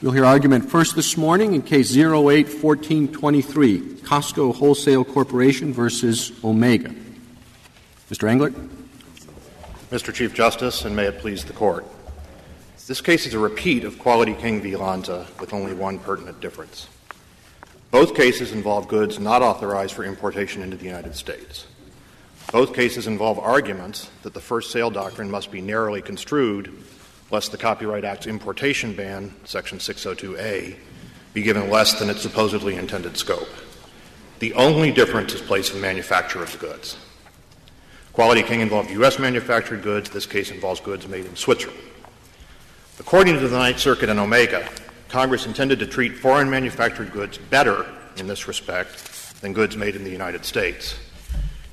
We'll hear argument first this morning in case 081423, Costco Wholesale Corporation versus Omega. Mr. Englert? Mr. Chief Justice, and may it please the Court. This case is a repeat of Quality King v. L'anza with only one pertinent difference. Both cases involve goods not authorized for importation into the United States. Both cases involve arguments that the first sale doctrine must be narrowly construed lest the Copyright Act's importation ban, Section 602A, be given less than its supposedly intended scope. The only difference is place of manufacture of the goods. Quality King involved U.S. manufactured goods. This case involves goods made in Switzerland. According to the Ninth Circuit and Omega, Congress intended to treat foreign manufactured goods better in this respect than goods made in the United States.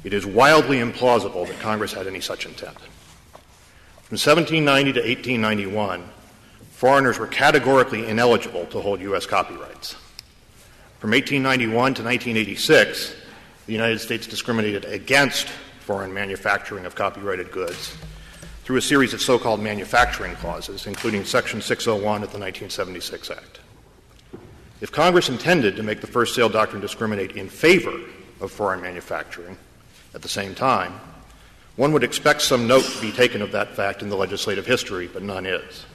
It is wildly implausible that Congress had any such intent. From 1790 to 1891, foreigners were categorically ineligible to hold U.S. copyrights. From 1891 to 1986, the United States discriminated against foreign manufacturing of copyrighted goods through a series of so called manufacturing clauses, including Section 601 of the 1976 Act. If Congress intended to make the first sale doctrine discriminate in favor of foreign manufacturing at the same time, one would expect some note to be taken of that fact in the legislative history, but none is.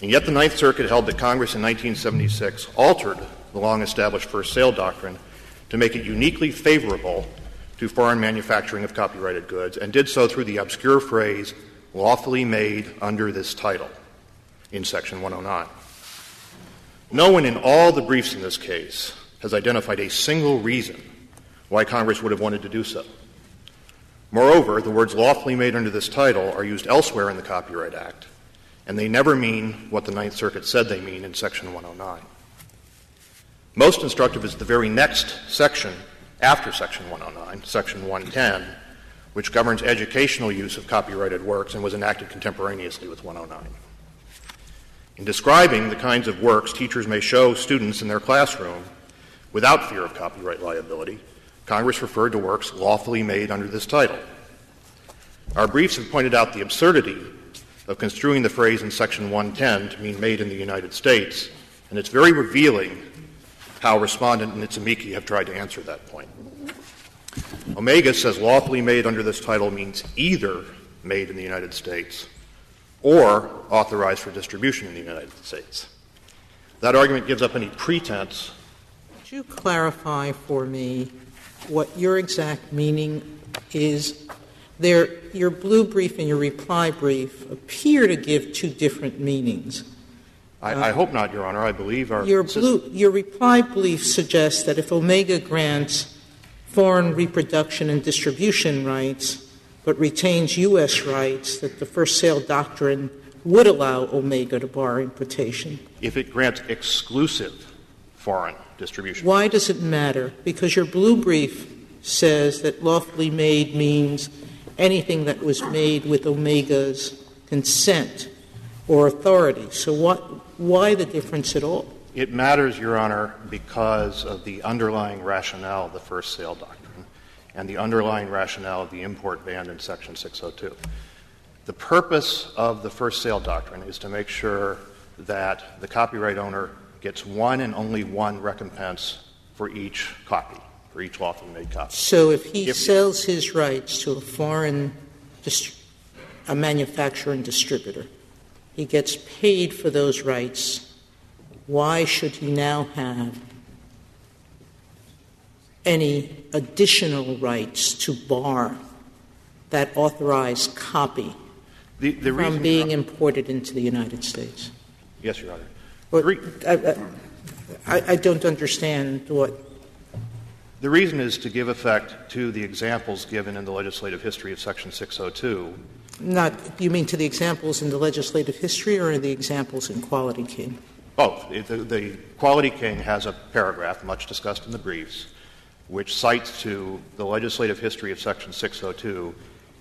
And yet the Ninth Circuit held that Congress in 1976 altered the long established first sale doctrine to make it uniquely favorable to foreign manufacturing of copyrighted goods, and did so through the obscure phrase, lawfully made under this title, in Section 109. No one in all the briefs in this case has identified a single reason why Congress would have wanted to do so. Moreover, the words lawfully made under this title are used elsewhere in the Copyright Act, and they never mean what the Ninth Circuit said they mean in Section 109. Most instructive is the very next section after Section 109, Section 110, which governs educational use of copyrighted works and was enacted contemporaneously with 109. In describing the kinds of works teachers may show students in their classroom without fear of copyright liability, Congress referred to works lawfully made under this title. Our briefs have pointed out the absurdity of construing the phrase in Section 110 to mean made in the United States, and it's very revealing how Respondent and its amici have tried to answer that point. Omega says lawfully made under this title means either made in the United States or authorized for distribution in the United States. That argument gives up any pretense. Could you clarify for me what your exact meaning is. There, your blue brief and your reply brief appear to give two different meanings. I, I hope not, Your Honor. I believe our your blue, your reply brief suggests that if Omega grants foreign reproduction and distribution rights, but retains U.S. rights, that the first sale doctrine would allow Omega to bar importation. If it grants exclusive foreign distribution. Why does it matter? Because your blue brief says that lawfully made means anything that was made with Omega's consent or authority. So what, why the difference at all? It matters, Your Honor, because of the underlying rationale of the first sale doctrine and the underlying rationale of the import ban in Section 602. The purpose of the first sale doctrine is to make sure that the copyright owner gets one and only one recompense for each copy, for each lawfully made copy. So if he if sells his rights to a foreign dist- a manufacturer and distributor, he gets paid for those rights. Why should he now have any additional rights to bar that authorized copy the, the from being imported into the United States? Yes, Your Honor. I, I, I don't understand what. The reason is to give effect to the examples given in the legislative history of Section 602. Not, you mean to the examples in the legislative history or the examples in Quality King? Both. The Quality King has a paragraph, much discussed in the briefs, which cites to the legislative history of Section 602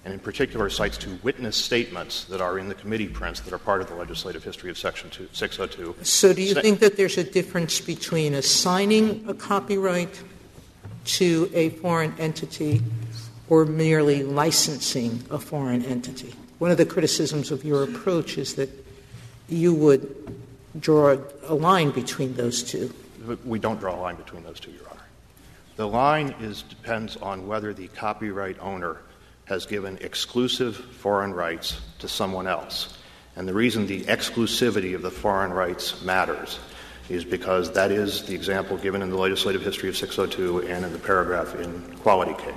and in particular cites to witness statements that are in the committee prints that are part of the legislative history of Section 602. So, do you think that there's a difference between assigning a copyright to a foreign entity or merely licensing a foreign entity? One of the criticisms of your approach is that you would draw a line between those two. We don't draw a line between those two, Your Honor. The line is depends on whether the copyright owner has given exclusive foreign rights to someone else. And the reason the exclusivity of the foreign rights matters is because that is the example given in the legislative history of 602 and in the paragraph in Quality King.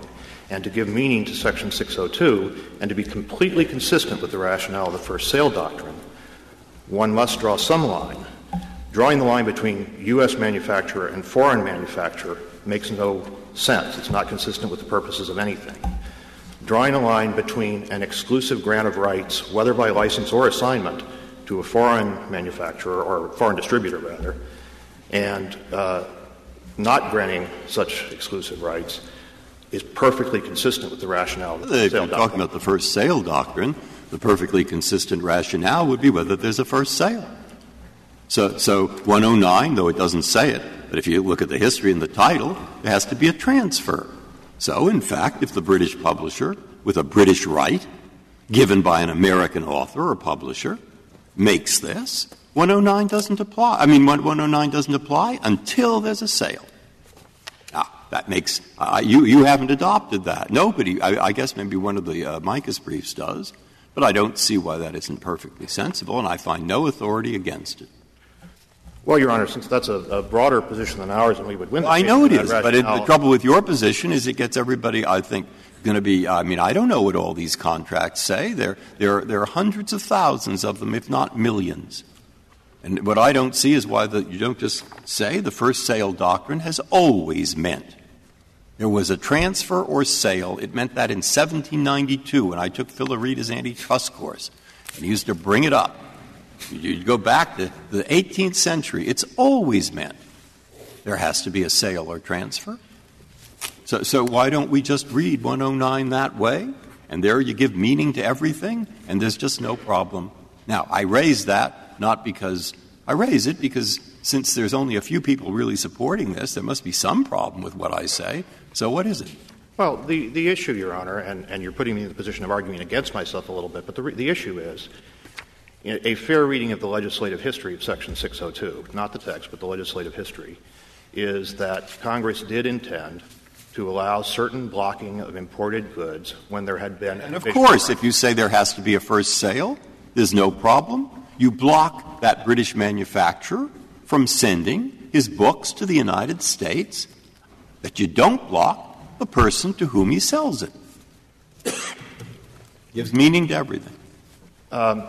And to give meaning to Section 602 and to be completely consistent with the rationale of the first sale doctrine, one must draw some line. Drawing the line between U.S. manufacturer and foreign manufacturer makes no sense. It's not consistent with the purposes of anything. Drawing a line between an exclusive grant of rights, whether by license or assignment, to a foreign manufacturer or foreign distributor rather, and uh, not granting such exclusive rights is perfectly consistent with the rationale of the if sale you're talking about the first sale doctrine, the perfectly consistent rationale would be whether there's a first sale. So, so 109, though it doesn't say it, but if you look at the history and the title, there has to be a transfer. So, in fact, if the British publisher, with a British right, given by an American author or publisher, makes this, 109 doesn't apply. I mean, 109 doesn't apply until there's a sale. Now, that makes uh, you you haven't adopted that. Nobody. I, I guess maybe one of the uh, amicus briefs does, but I don't see why that isn't perfectly sensible, and I find no authority against it. Well, Your Honor, since that's a, a broader position than ours, and we would win. Well, I know it is, but it, the trouble with your position is it gets everybody, I think, going to be. I mean, I don't know what all these contracts say. There, there, there are hundreds of thousands of them, if not millions. And what I don't see is why the, you don't just say the first sale doctrine has always meant there was a transfer or sale. It meant that in 1792, when I took Phil antitrust course, and he used to bring it up. You go back to the 18th century, it's always meant there has to be a sale or transfer. So, so why don't we just read 109 that way? And there you give meaning to everything, and there's just no problem. Now, I raise that not because I raise it because since there's only a few people really supporting this, there must be some problem with what I say. So what is it? Well, the, the issue, Your Honor, and, and you're putting me in the position of arguing against myself a little bit, but the, the issue is a fair reading of the legislative history of Section 602, not the text, but the legislative history, is that Congress did intend to allow certain blocking of imported goods when there had been. And of course, if you say there has to be a first sale, there's no problem. You block that British manufacturer from sending his books to the United States, but you don't block the person to whom he sells it. Gives meaning to everything. Um,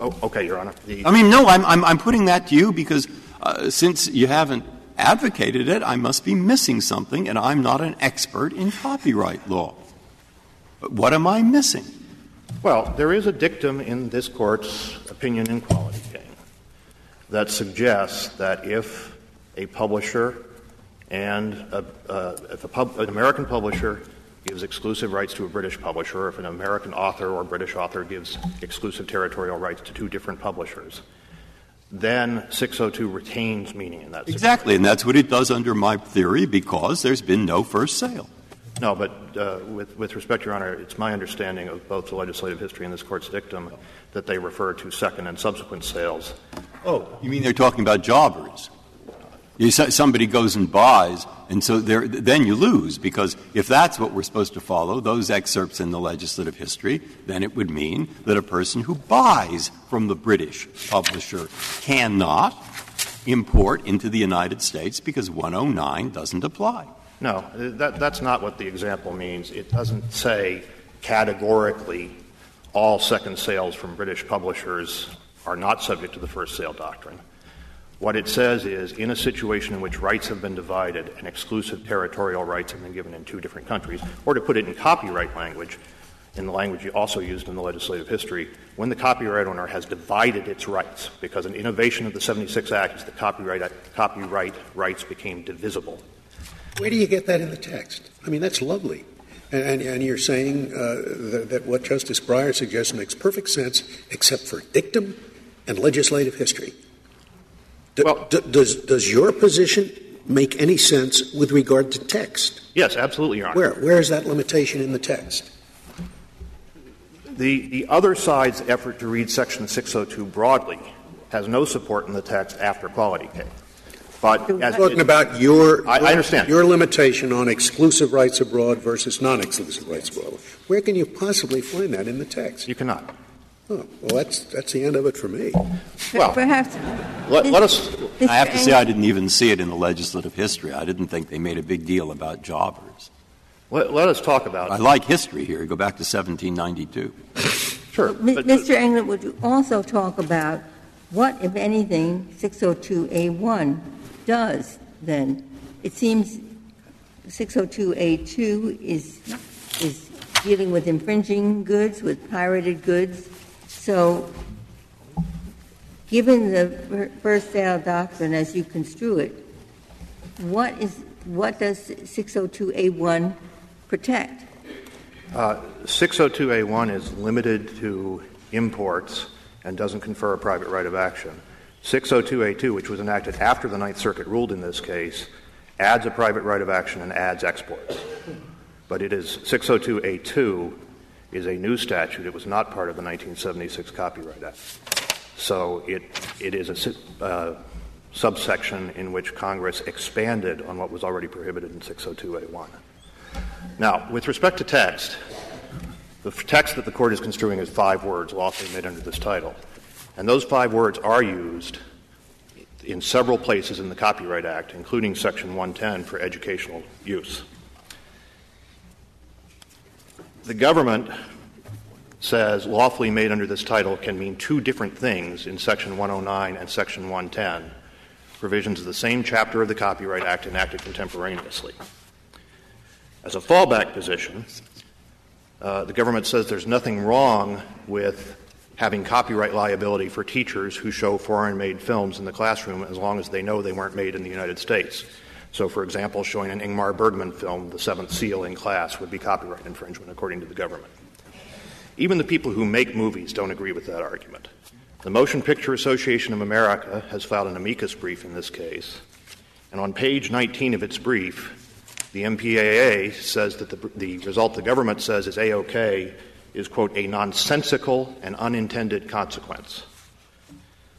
oh, okay, Your Honor. The, I mean, no, I'm, I'm, I'm putting that to you because uh, since you haven't advocated it, I must be missing something, and I'm not an expert in copyright law. What am I missing? Well, there is a dictum in this Court's opinion in Quality King that suggests that if a publisher and a, uh, if a pub, an American publisher gives exclusive rights to a British publisher, if an American author or British author gives exclusive territorial rights to two different publishers, then 602 retains meaning in that situation. Exactly, and that's what it does under my theory because there's been no first sale. No, but uh, with, with respect, Your Honor, it's my understanding of both the legislative history and this Court's dictum that they refer to second and subsequent sales. Oh, you mean they're talking about jobbers? Somebody goes and buys, and so then you lose, because if that's what we're supposed to follow, those excerpts in the legislative history, then it would mean that a person who buys from the British publisher cannot import into the United States because 109 doesn't apply. No, that, that's not what the example means. It doesn't say categorically all second sales from British publishers are not subject to the first sale doctrine. What it says is in a situation in which rights have been divided and exclusive territorial rights have been given in two different countries, or to put it in copyright language, in the language you also used in the legislative history, when the copyright owner has divided its rights, because an innovation of the 76 Act is that copyright, copyright rights became divisible. Where do you get that in the text? I mean, that's lovely. And, and you're saying uh, that, that, what Justice Breyer suggests makes perfect sense, except for dictum and legislative history. D- well, d- does, does your position make any sense with regard to text? Yes, absolutely, Your Honor. Where? Where is that limitation in the text? The, the other side's effort to read Section 602 broadly has no support in the text after Quality King. But as talking about your, I, I understand your limitation on exclusive rights abroad versus non-exclusive rights abroad. Where can you possibly find that in the text? You cannot. Oh, well, that's that's the end of it for me. Well, perhaps let, let us. I have to say, I didn't even see it in the legislative history. I didn't think they made a big deal about jobbers. Let, let us talk about. I like history here. Go back to 1792. sure, but, Mr. Englert, would you also talk about what, if anything, 602A1 does? Then it seems 602A2 is is dealing with infringing goods, with pirated goods so, given the first sale doctrine as you construe it, what is what does 602A1 protect? Uh, 602A1 is limited to imports and doesn't confer a private right of action. 602A2, which was enacted after the Ninth Circuit ruled in this case, adds a private right of action and adds exports. But it is 602A2 is a new statute. It was not part of the 1976 Copyright Act. So it, it is a uh, subsection in which Congress expanded on what was already prohibited in 602A1. Now, with respect to text, the text that the court is construing is five words lawfully made under this title. And those five words are used in several places in the Copyright Act, including Section 110 for educational use. The government says lawfully made under this title can mean two different things in Section 109 and Section 110, provisions of the same chapter of the Copyright Act enacted contemporaneously. As a fallback position, uh, the government says there's nothing wrong with having copyright liability for teachers who show foreign made films in the classroom as long as they know they weren't made in the United States. So, for example, showing an Ingmar Bergman film, The Seventh Seal, in class would be copyright infringement, according to the government. Even the people who make movies don't agree with that argument. The Motion Picture Association of America has filed an amicus brief in this case, and on page 19 of its brief, the MPAA says that the, the result the government says is A OK is, quote, a nonsensical and unintended consequence.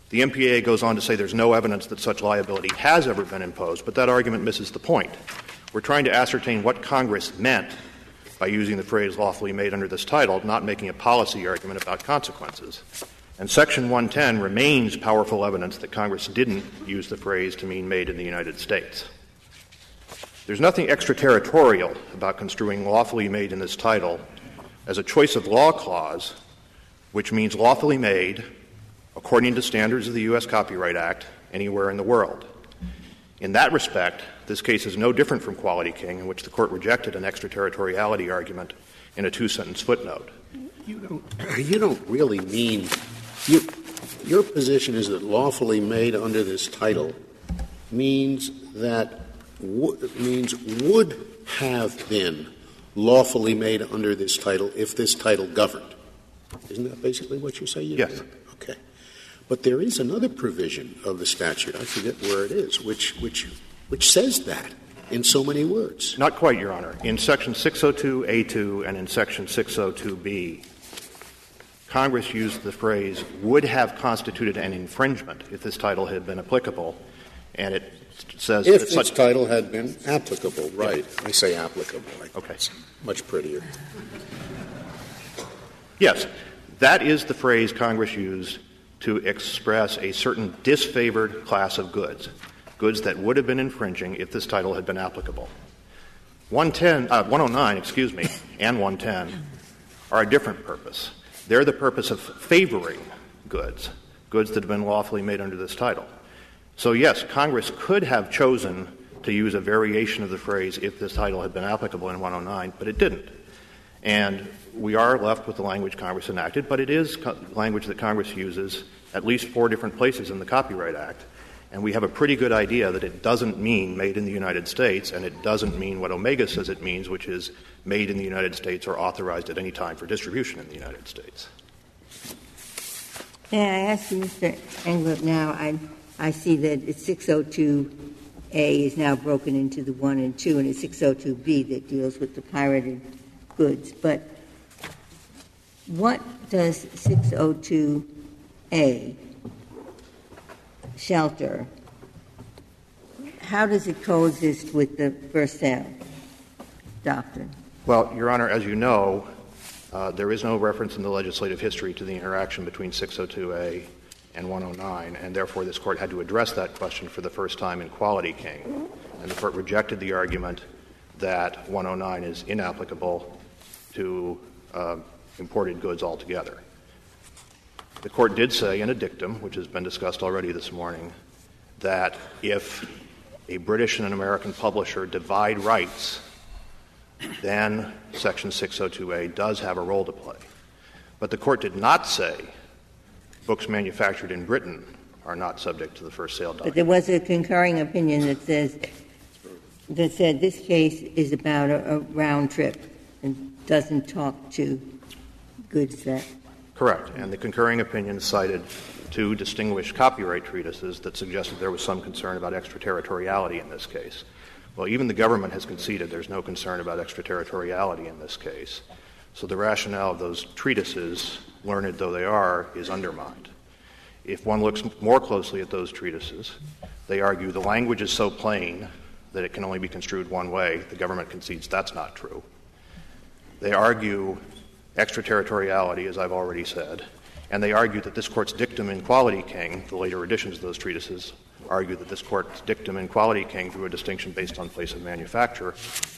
The MPAA goes on to say there's no evidence that such liability has ever been imposed, but that argument misses the point. We're trying to ascertain what Congress meant by using the phrase lawfully made under this title, not making a policy argument about consequences. And Section 110 remains powerful evidence that Congress didn't use the phrase to mean made in the United States. There's nothing extraterritorial about construing lawfully made in this title as a choice of law clause, which means lawfully made according to standards of the U.S. Copyright Act anywhere in the world. In that respect, this case is no different from Quality King, in which the court rejected an extraterritoriality argument in a two sentence footnote. You don't, you don't really mean. You, your position is that lawfully made under this title means that w- means would have been lawfully made under this title if this title governed. Isn't that basically what you say? You yes. Okay. But there is another provision of the statute, I forget where it is, which, which, which says that in so many words. Not quite, Your Honor. In Section 602A2 and in Section 602B, Congress used the phrase would have constituted an infringement if this title had been applicable, and it says if that such title had been applicable, right? Yeah. I say applicable. I okay, much prettier. Yes, that is the phrase Congress used to express a certain disfavored class of goods, goods that would have been infringing if this title had been applicable. 110, uh, 109, excuse me, and 110 are a different purpose. They're the purpose of favoring goods, goods that have been lawfully made under this title. So, yes, Congress could have chosen to use a variation of the phrase if this title had been applicable in 109, but it didn't. And we are left with the language Congress enacted, but it is co- language that Congress uses at least four different places in the Copyright Act. And we have a pretty good idea that it doesn't mean made in the United States, and it doesn't mean what Omega says it means, which is made in the United States or authorized at any time for distribution in the United States. May I ask you, Mr. Englert, now, I, I see that 602A is now broken into the 1 and 2, and it's 602B that deals with the pirated goods. But what does 602A shelter, how does it coexist with the first sale doctrine? Well, Your Honor, as you know, uh, there is no reference in the legislative history to the interaction between 602A and 109, and therefore this court had to address that question for the first time in Quality King. And the court rejected the argument that 109 is inapplicable to uh, imported goods altogether. The court did say in a dictum, which has been discussed already this morning, that if a British and an American publisher divide rights, then Section 602A does have a role to play. But the court did not say books manufactured in Britain are not subject to the first sale doctrine. But there was a concurring opinion that says that said this case is about a, a round trip and doesn't talk to goods that. Correct. And the concurring opinion cited two distinguished copyright treatises that suggested there was some concern about extraterritoriality in this case. Well, even the government has conceded there's no concern about extraterritoriality in this case. So the rationale of those treatises, learned though they are, is undermined. If one looks more closely at those treatises, they argue the language is so plain that it can only be construed one way. The government concedes that's not true. They argue extraterritoriality, as I've already said, and they argue that this court's dictum in Quality King, the later editions of those treatises, argue that this court's dictum in Quality King drew a distinction based on place of manufacture,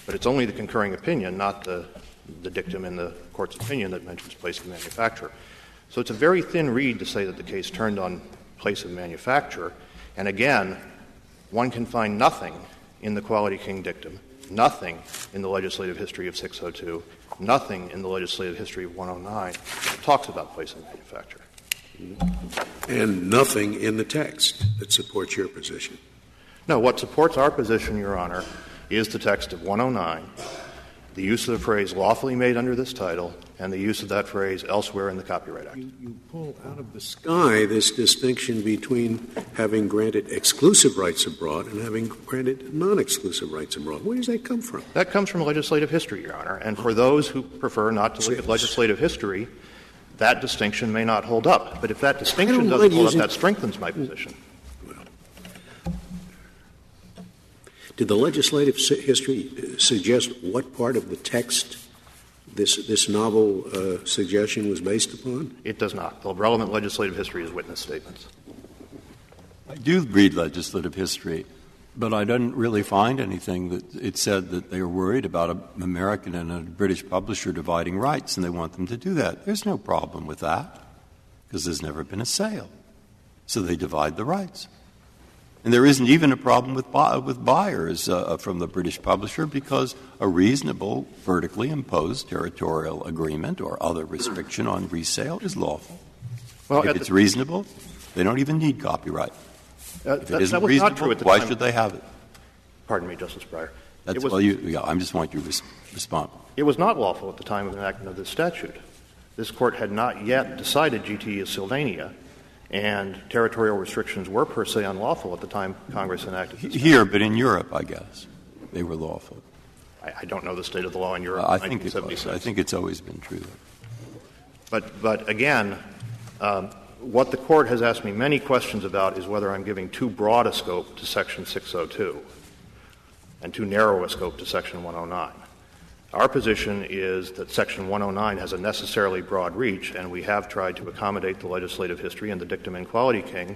but it's only the concurring opinion, not the, the dictum in the court's opinion, that mentions place of manufacture. So it's a very thin reed to say that the case turned on place of manufacture. And again, one can find nothing in the Quality King dictum, nothing in the legislative history of 602, nothing in the legislative history of 109 talks about place of manufacture. And nothing in the text that supports your position. No, what supports our position, Your Honor, is the text of 109, the use of the phrase lawfully made under this title, and the use of that phrase elsewhere in the Copyright Act. You, you pull out of the sky this distinction between having granted exclusive rights abroad and having granted non exclusive rights abroad. Where does that come from? That comes from legislative history, Your Honor. And for those who prefer not to look at legislative history, that distinction may not hold up. But if that distinction doesn't hold up, that strengthens my position. Did the legislative history uh, suggest what part of the text this, this novel uh, suggestion was based upon? It does not. The relevant legislative history is witness statements. I do read legislative history, but I didn't really find anything that it said that they were worried about an American and a British publisher dividing rights, and they want them to do that. There's no problem with that, because there's never been a sale. So they divide the rights. And there isn't even a problem with, buy, with buyers uh, from the British publisher because a reasonable vertically imposed territorial agreement or other restriction on resale is lawful. Well, if it's reasonable, they don't even need copyright. Uh, if it isn't reasonable, why time. should they have it? Pardon me, Justice Breyer. That's, was, well, you, yeah, I just want you to res- respond. It was not lawful at the time of enactment of this statute. This court had not yet decided GTE Sylvania, and territorial restrictions were per se unlawful at the time Congress enacted. Here, but in Europe, I guess, they were lawful. I, I don't know the state of the law in Europe. Uh, I, think it. I think it's always been true. But, but again, um, what the court has asked me many questions about is whether I'm giving too broad a scope to Section 602 and too narrow a scope to Section 109. Our position is that Section 109 has a necessarily broad reach, and we have tried to accommodate the legislative history and the dictum in Quality King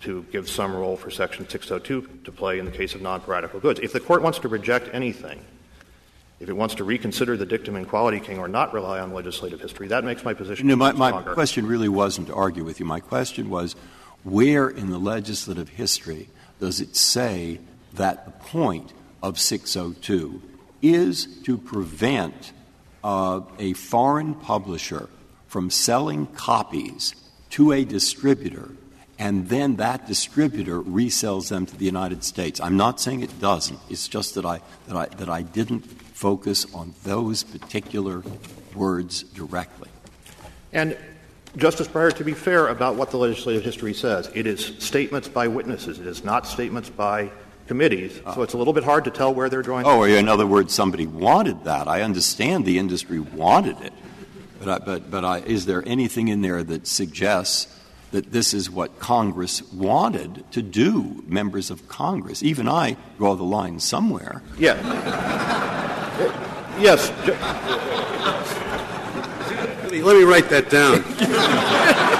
to give some role for Section 602 to play in the case of non piratical goods. If the court wants to reject anything, if it wants to reconsider the dictum in Quality King or not rely on legislative history, that makes my position no, my, my question really wasn't to argue with you. My question was where in the legislative history does it say that the point of 602 is to prevent uh, a foreign publisher from selling copies to a distributor and then that distributor resells them to the United States. I'm not saying it doesn't. It's just that I, that I, that I didn't focus on those particular words directly. And Justice Breyer, to be fair about what the legislative history says, it is statements by witnesses. It is not statements by committees, so it's a little bit hard to tell where they're drawing. Oh, in other words, somebody wanted that. I understand the industry wanted it, but I, but but I, is there anything in there that suggests that this is what Congress wanted to do, members of Congress. Even I draw the line somewhere. Yeah. Uh, yes. Let me write that down.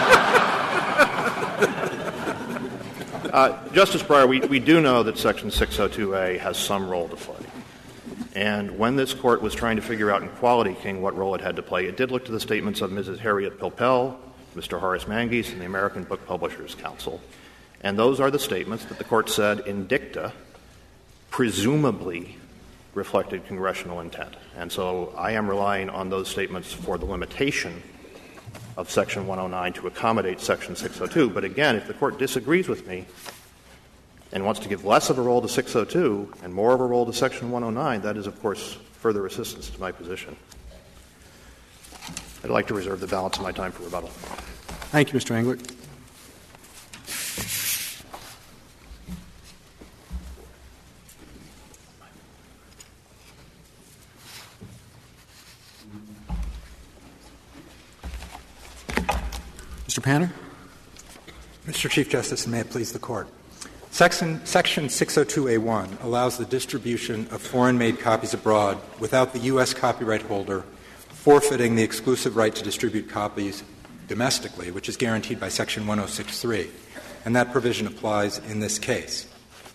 uh, Justice Breyer, we, we do know that Section 602A has some role to play. And when this court was trying to figure out in Quality King what role it had to play, it did look to the statements of Mrs. Harriet Pilpel, Mr. Horace Manges, and the American Book Publishers Council. And those are the statements that the court said in dicta presumably reflected congressional intent. And so I am relying on those statements for the limitation of Section 109 to accommodate Section 602. But again, if the court disagrees with me, and wants to give less of a role to 602 and more of a role to Section 109, that is, of course, further assistance to my position. I'd like to reserve the balance of my time for rebuttal. Thank you, Mr. Englert. Mr. Panner? Mr. Chief Justice, and may it please the Court. Section, Section 602A1 allows the distribution of foreign made copies abroad without the U.S. copyright holder forfeiting the exclusive right to distribute copies domestically, which is guaranteed by Section 1063. And that provision applies in this case.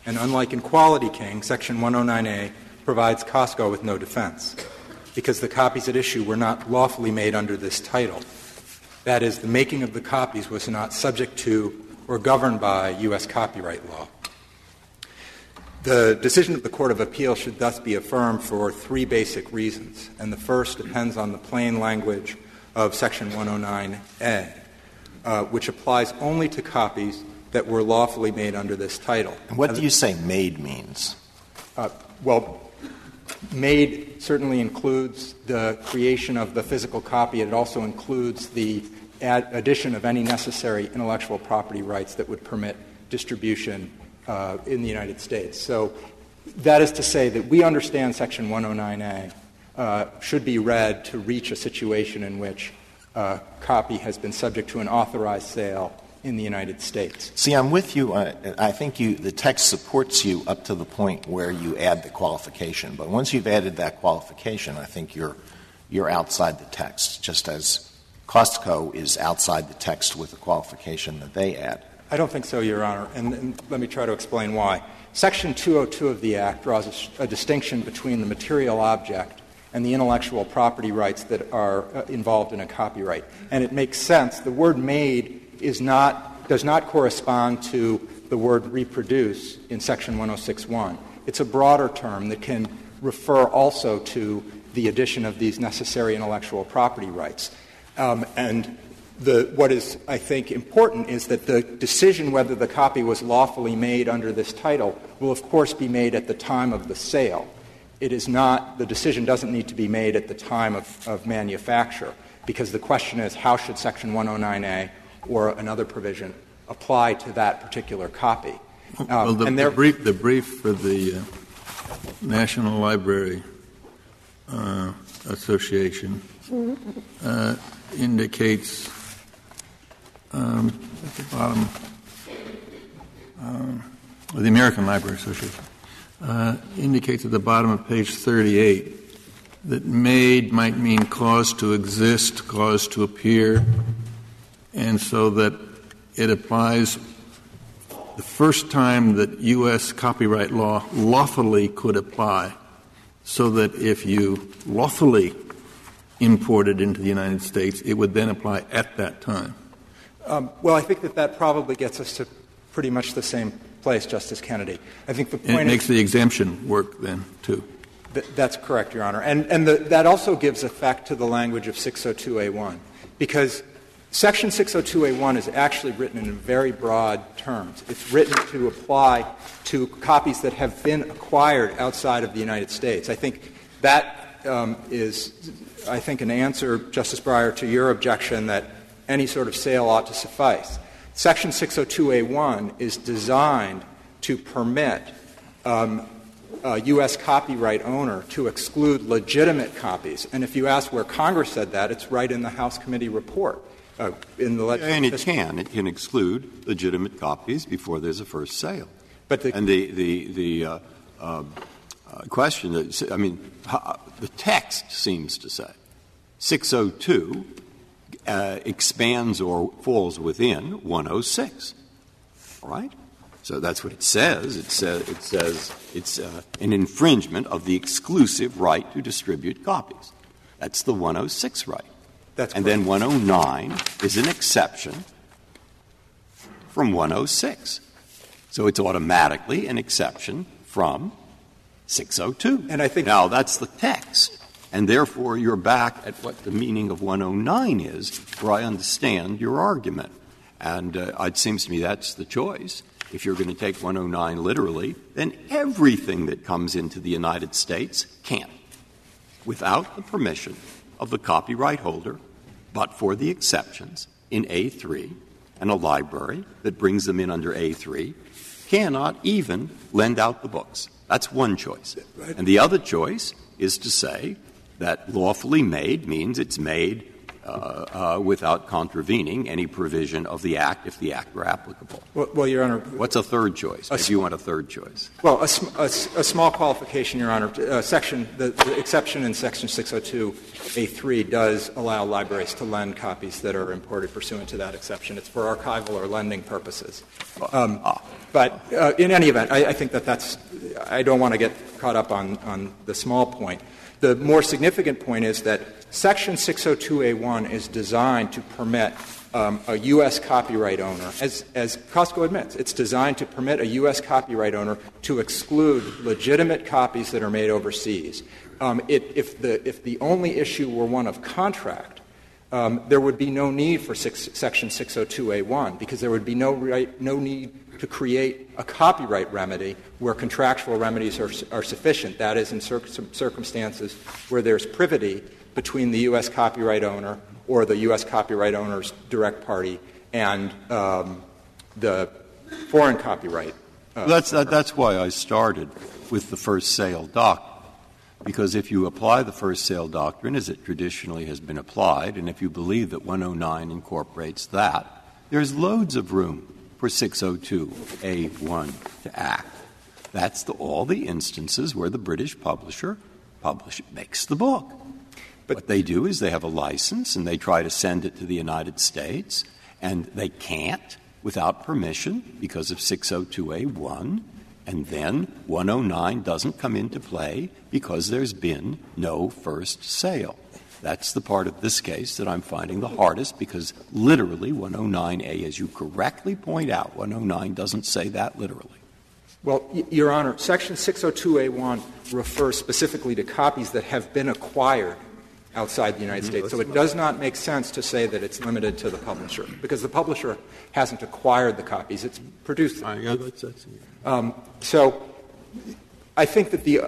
And unlike in Quality King, Section 109A provides Costco with no defense because the copies at issue were not lawfully made under this title. That is, the making of the copies was not subject to or governed by U.S. copyright law. The decision of the Court of Appeal should thus be affirmed for three basic reasons, and the first depends on the plain language of Section 109A, uh, which applies only to copies that were lawfully made under this title. And what do you say made means? Uh, well, made certainly includes the creation of the physical copy. It also includes the addition of any necessary intellectual property rights that would permit distribution uh, in the United States. So that is to say that we understand Section 109A uh, should be read to reach a situation in which a uh, copy has been subject to an authorized sale in the United States. See, I'm with you. Uh, I think you, the text supports you up to the point where you add the qualification. But once you've added that qualification, I think you're, you're outside the text, just as Costco is outside the text with the qualification that they add. I don't think so, Your Honor, and, and let me try to explain why. Section 202 of the Act draws a, a, distinction between the material object and the intellectual property rights that are uh, involved in a copyright. And it makes sense. The word made is not, does not correspond to the word reproduce in Section 1061. It's a broader term that can refer also to the addition of these necessary intellectual property rights. Um, and the, what is, I think, important is that the decision whether the copy was lawfully made under this title will, of course, be made at the time of the sale. It is not, the decision doesn't need to be made at the time of, of manufacture, because the question is how should Section 109A or another provision apply to that particular copy? Um, well, the, the, brief, the brief for the uh, National Library uh, Association uh, indicates um, at the bottom, um, the American Library Association uh, indicates at the bottom of page 38 that made might mean cause to exist, cause to appear, and so that it applies the first time that U.S. copyright law lawfully could apply, so that if you lawfully imported into the United States, it would then apply at that time? Um, well, I think that that probably gets us to pretty much the same place, Justice Kennedy. I think the point makes the exemption work then too. Th- that's correct, Your Honor, and and the, that also gives effect to the language of 602A1 because Section 602A1 is actually written in very broad terms. It's written to apply to copies that have been acquired outside of the United States. I think that um, is I think, an answer, Justice Breyer, to your objection that any sort of sale ought to suffice. Section 602A1 is designed to permit um, a U.S. copyright owner to exclude legitimate copies. And if you ask where Congress said that, it's right in the House committee report. Uh, in the And it can. It can exclude legitimate copies before there's a first sale. But the- and the the the uh, uh, uh, question that I mean, the text seems to say 602 uh, expands or falls within 106. All right. So that's what it says. It says it says it's uh, an infringement of the exclusive right to distribute copies. That's the 106 right. That's and then 109 is an exception from 106. So it's automatically an exception from 602. And I think- now that's the text. And therefore, you're back at what the meaning of 109 is, where I understand your argument. And uh, it seems to me that's the choice. If you're going to take 109 literally, then everything that comes into the United States can't, without the permission of the copyright holder, but for the exceptions in A3 and a library that brings them in under A3 cannot even lend out the books. That's one choice. And the other choice is to say that lawfully made means it's made without contravening any provision of the Act if the Act were applicable. Well, Your Honor, What's a third choice? If you want a third choice. Well, a, sm- a s- a small qualification, Your Honor. Uh, section, the, exception in Section 602A3 does allow libraries to lend copies that are imported pursuant to that exception. It's for archival or lending purposes. Um, but uh, in any event, I, I think that that's — I don't want to get caught up on, on the small point. The more significant point is that Section 602A1 is designed to permit um, a U.S. copyright owner, as, as Costco admits, it's designed to permit a U.S. copyright owner to exclude legitimate copies that are made overseas. Um, it, if, the, if the only issue were one of contract, um, there would be no need for six, Section 602A1 because there would be no, right, no need to create a copyright remedy where contractual remedies are, are sufficient. That is, in cir- circumstances where there's privity between the U.S. copyright owner or the U.S. copyright owner's direct party and um, the foreign copyright. Uh, That's, that, that's why I started with the first sale doctrine. Because if you apply the first sale doctrine as it traditionally has been applied, and if you believe that 109 incorporates that, there's loads of room for 602A1 to act. That's the, all the instances where the British publisher publish, makes the book. But what they do is they have a license and they try to send it to the United States, and they can't without permission because of 602A1, and then 109 doesn't come into play because there's been no first sale. That's the part of this case that I'm finding the hardest because literally 109A, as you correctly point out, 109 doesn't say that literally. Well, y- Your Honor, Section 602A1 refers specifically to copies that have been acquired outside the United States. So it does not make sense to say that it's limited to the publisher, because the publisher hasn't acquired the copies, it's produced them. Um, so I think that the,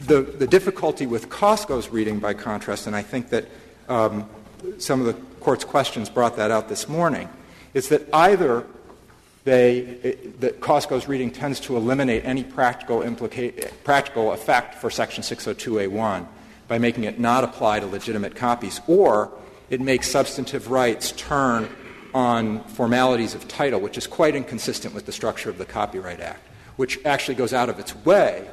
the, the difficulty with Costco's reading, by contrast, and I think that um, some of the Court's questions brought that out this morning, is that either they, it, that Costco's reading tends to eliminate any practical, implica- practical effect for Section 602A1 by making it not apply to legitimate copies, or it makes substantive rights turn on formalities of title, which is quite inconsistent with the structure of the Copyright Act, which actually goes out of its way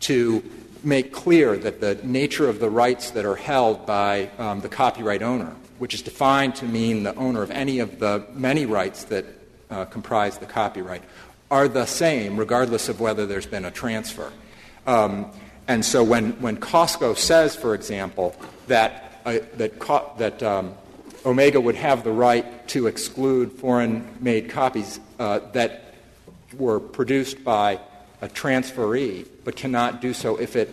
to make clear that the nature of the rights that are held by um, the copyright owner, which is defined to mean the owner of any of the many rights that uh, comprise the copyright, are the same regardless of whether there's been a transfer. Um, and so when, when Costco says, for example, that, uh, that, co- that um, Omega would have the right to exclude foreign made copies uh, that were produced by a transferee, but cannot do so if it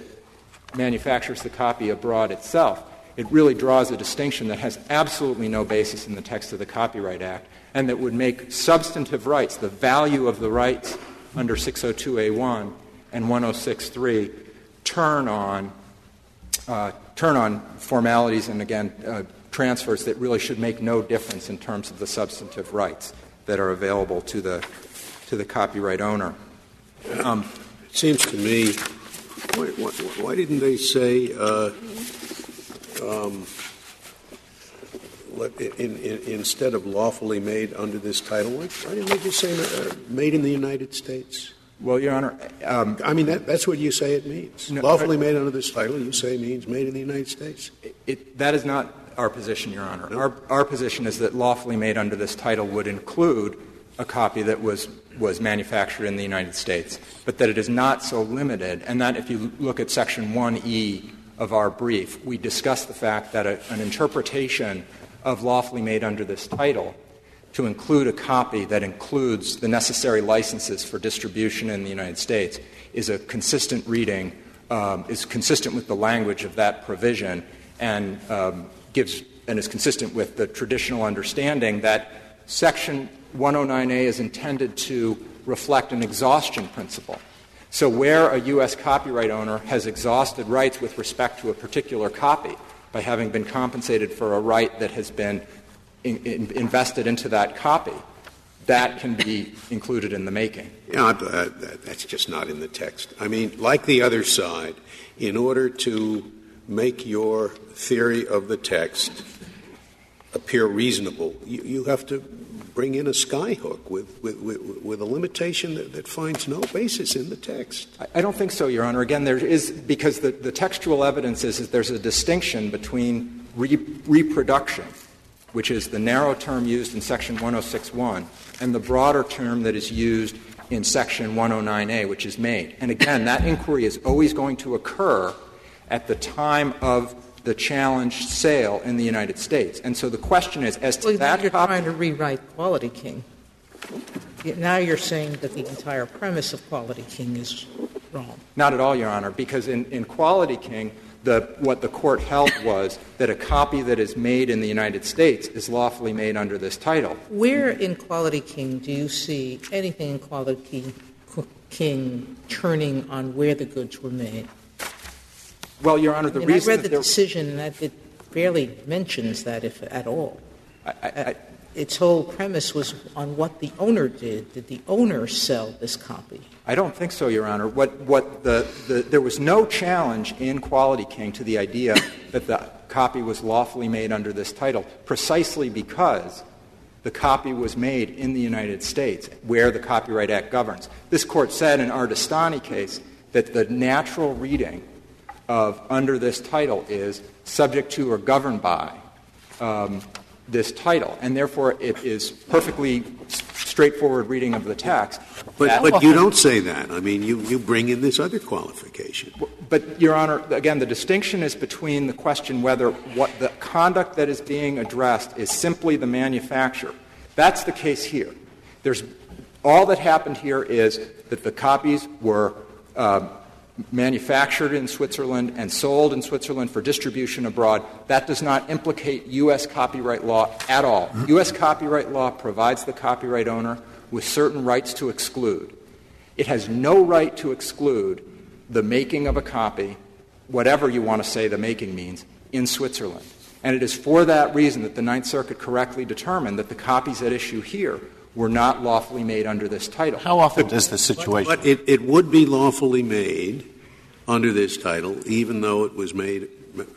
manufactures the copy abroad itself, it really draws a distinction that has absolutely no basis in the text of the Copyright Act and that would make substantive rights, the value of the rights under 602A1 and 1063, turn on, uh, turn on formalities and, again, uh, transfers that really should make no difference in terms of the substantive rights that are available to the, to the copyright owner. Um, It seems to me, why, why, why didn't they say, uh, um, in, in, instead of lawfully made under this title, why, why didn't they just say uh, made in the United States? Well, Your Honor, um, I mean, that, that's what you say it means. No, lawfully made under this title, you say means made in the United States. it, that is not our position, Your Honor. Our, our position is that lawfully made under this title would include a copy that was, was manufactured in the United States, but that it is not so limited, and that if you look at Section 1E of our brief, we discuss the fact that a, an interpretation of lawfully made under this title to include a copy that includes the necessary licenses for distribution in the United States is a consistent reading, um, is consistent with the language of that provision, and um, gives and is consistent with the traditional understanding that Section 109A is intended to reflect an exhaustion principle. So, where a U.S. copyright owner has exhausted rights with respect to a particular copy by having been compensated for a right that has been in, in, invested into that copy, that can be included in the making. Yeah, uh, that's just not in the text. I mean, like the other side, in order to make your theory of the text appear reasonable, you, you have to bring in a skyhook with, with, with, with a limitation that, that, finds no basis in the text. I, don't think so, Your Honor. Again, there is, because the, the textual evidence is that there's a distinction between re- reproduction, which is the narrow term used in Section 1061, and the broader term that is used in Section 109A, which is made. And again, that inquiry is always going to occur at the time of the challenged sale in the United States. And so the question is, as to well, that you're copy, trying to rewrite Quality King. Now you're saying that the entire premise of Quality King is wrong. Not at all, Your Honor, because in, in Quality King, the, what the court held was that a copy that is made in the United States is lawfully made under this title. Where in Quality King do you see anything in Quality King turning on where the goods were made? Well, Your Honor, the I mean, reason I read the decision that it barely mentions that, if at all. I, I, uh, its whole premise was on what the owner did. Did the owner sell this copy? I don't think so, Your Honor. What, what the, the, there was no challenge in Quality King to the idea that the copy was lawfully made under this title, precisely because the copy was made in the United States, where the Copyright Act governs. This court said in Ardestani case that the natural reading of under this title is subject to or governed by um, this title, and therefore it is perfectly straightforward reading of the text. But, but you don't say that. I mean, you, you bring in this other qualification. But, Your Honor, again, the distinction is between the question whether what the conduct that is being addressed is simply the manufacture. That's the case here. There's all that happened here is that the copies were uh, manufactured in Switzerland and sold in Switzerland for distribution abroad, that does not implicate U.S. copyright law at all. U.S. copyright law provides the copyright owner with certain rights to exclude. It has no right to exclude the making of a copy, whatever you want to say the making means, in Switzerland. And it is for that reason that the Ninth Circuit correctly determined that the copies at issue here were not lawfully made under this title. How often does the situation? But it, it would be lawfully made under this title, even though it was made,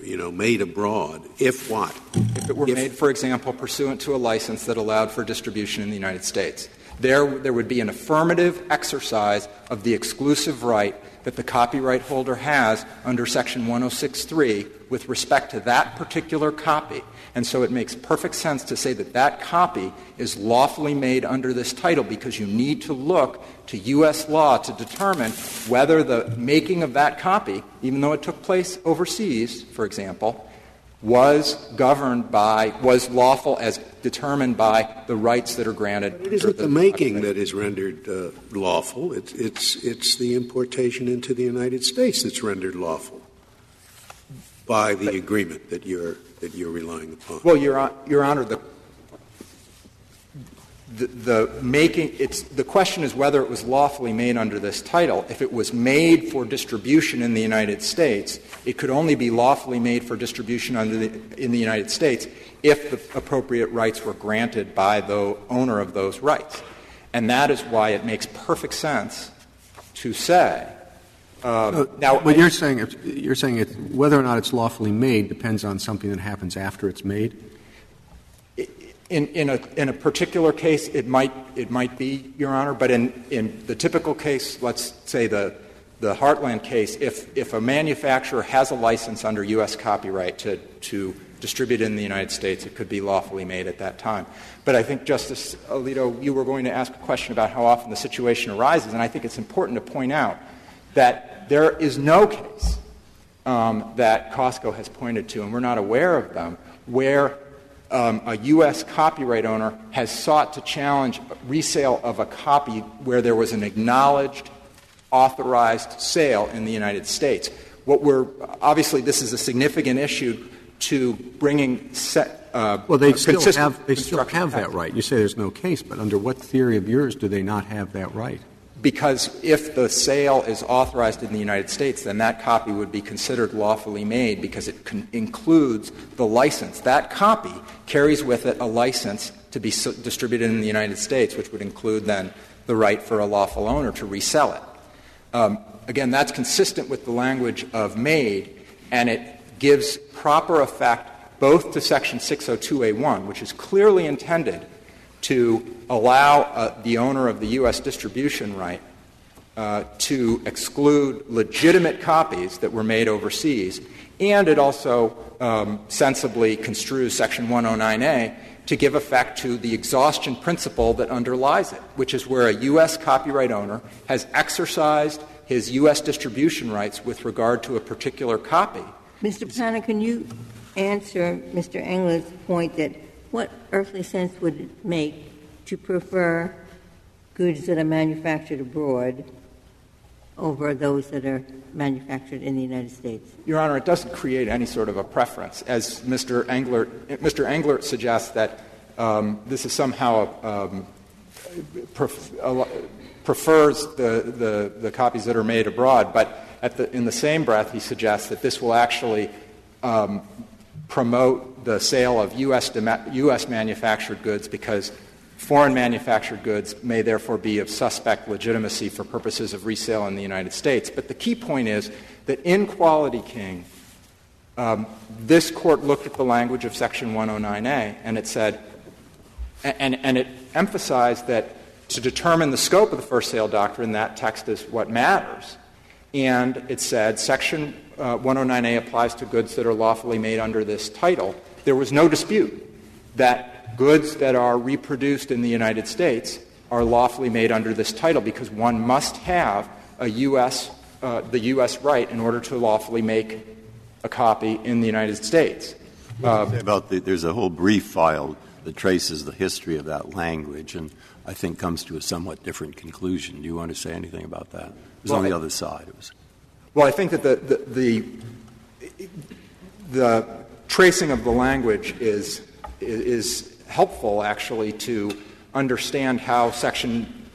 you know, made abroad. If what? If it were if, made, for example, pursuant to a license that allowed for distribution in the United States, there there would be an affirmative exercise of the exclusive right that the copyright holder has under Section 106.3 with respect to that particular copy. And so it makes perfect sense to say that that copy is lawfully made under this title because you need to look to U.S. law to determine whether the making of that copy, even though it took place overseas, for example, was governed by, was lawful as determined by the rights that are granted. It isn't the, the making that is rendered uh, lawful. It's, it's, it's the importation into the United States that's rendered lawful by the but, agreement that you're, that you're relying upon. Well, Your, Honor, the making it's the question is whether it was lawfully made under this title. If it was made for distribution in the United States, it could only be lawfully made for distribution in the United States if the appropriate rights were granted by the owner of those rights. And that is why it makes perfect sense to say. Uh, now, what you're saying, you're saying it, whether or not it's lawfully made depends on something that happens after it's made. In, in, a, in a particular case, it might, it might be, Your Honor, but in, in the typical case, let's say the, the Heartland case, if, if a manufacturer has a license under U.S. copyright to, to distribute in the United States, it could be lawfully made at that time. But I think, Justice Alito, you were going to ask a question about how often the situation arises, and I think it's important to point out that there is no case um, that Costco has pointed to, and we're not aware of them, where um, a U.S. copyright owner has sought to challenge resale of a copy where there was an acknowledged, authorized sale in the United States. What we're obviously this is a significant issue to bringing set. Uh, well, they still have they still have that right. You say there's no case, but under what theory of yours do they not have that right? Because if the sale is authorized in the United States, then that copy would be considered lawfully made because it con- includes the license. That copy carries with it a license to be so- distributed in the United States, which would include then the right for a lawful owner to resell it. Um, again, that's consistent with the language of made, and it gives proper effect both to Section 602A1, which is clearly intended to allow uh, the owner of the U.S. distribution right uh, to exclude legitimate copies that were made overseas, and it also um, sensibly construes Section 109A to give effect to the exhaustion principle that underlies it, which is where a U.S. copyright owner has exercised his U.S. distribution rights with regard to a particular copy. Mr. Panner, can you answer Mr. Englert's point that what earthly sense would it make to prefer goods that are manufactured abroad over those that are manufactured in the United States? Your Honor, it doesn't create any sort of a preference. As Mr. Englert, Mr. Englert suggests that um, this is somehow um, pref- prefers the, the, the, copies that are made abroad, but the, in the same breath, he suggests that this will actually um, promote the sale of U.S. U.S. manufactured goods because foreign manufactured goods may therefore be of suspect legitimacy for purposes of resale in the United States. But the key point is that in Quality King, um, this court looked at the language of Section 109A and it said, and, and it emphasized that to determine the scope of the first sale doctrine, that text is what matters. And it said Section uh, 109A applies to goods that are lawfully made under this title. There was no dispute that goods that are reproduced in the United States are lawfully made under this title because one must have a U.S. Uh, the U.S. right in order to lawfully make a copy in the United States. Uh, about the, there's a whole brief filed that traces the history of that language and I think comes to a somewhat different conclusion. Do you want to say anything about that? It was well, on the other side. It was. Well, I think that the, the, the, the tracing of the language is, is helpful, actually, to understand how section,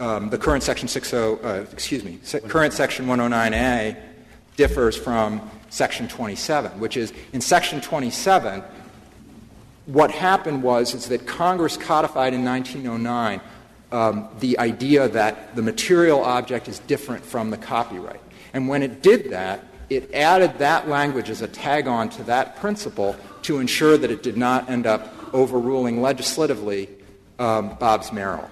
um, the current section 60, uh, excuse me, current section 109A differs from section 27, which is in section 27, what happened was is that Congress codified in 1909 um, the idea that the material object is different from the copyright. And when it did that, it added that language as a tag on to that principle to ensure that it did not end up overruling legislatively um, Bobbs-Merrill.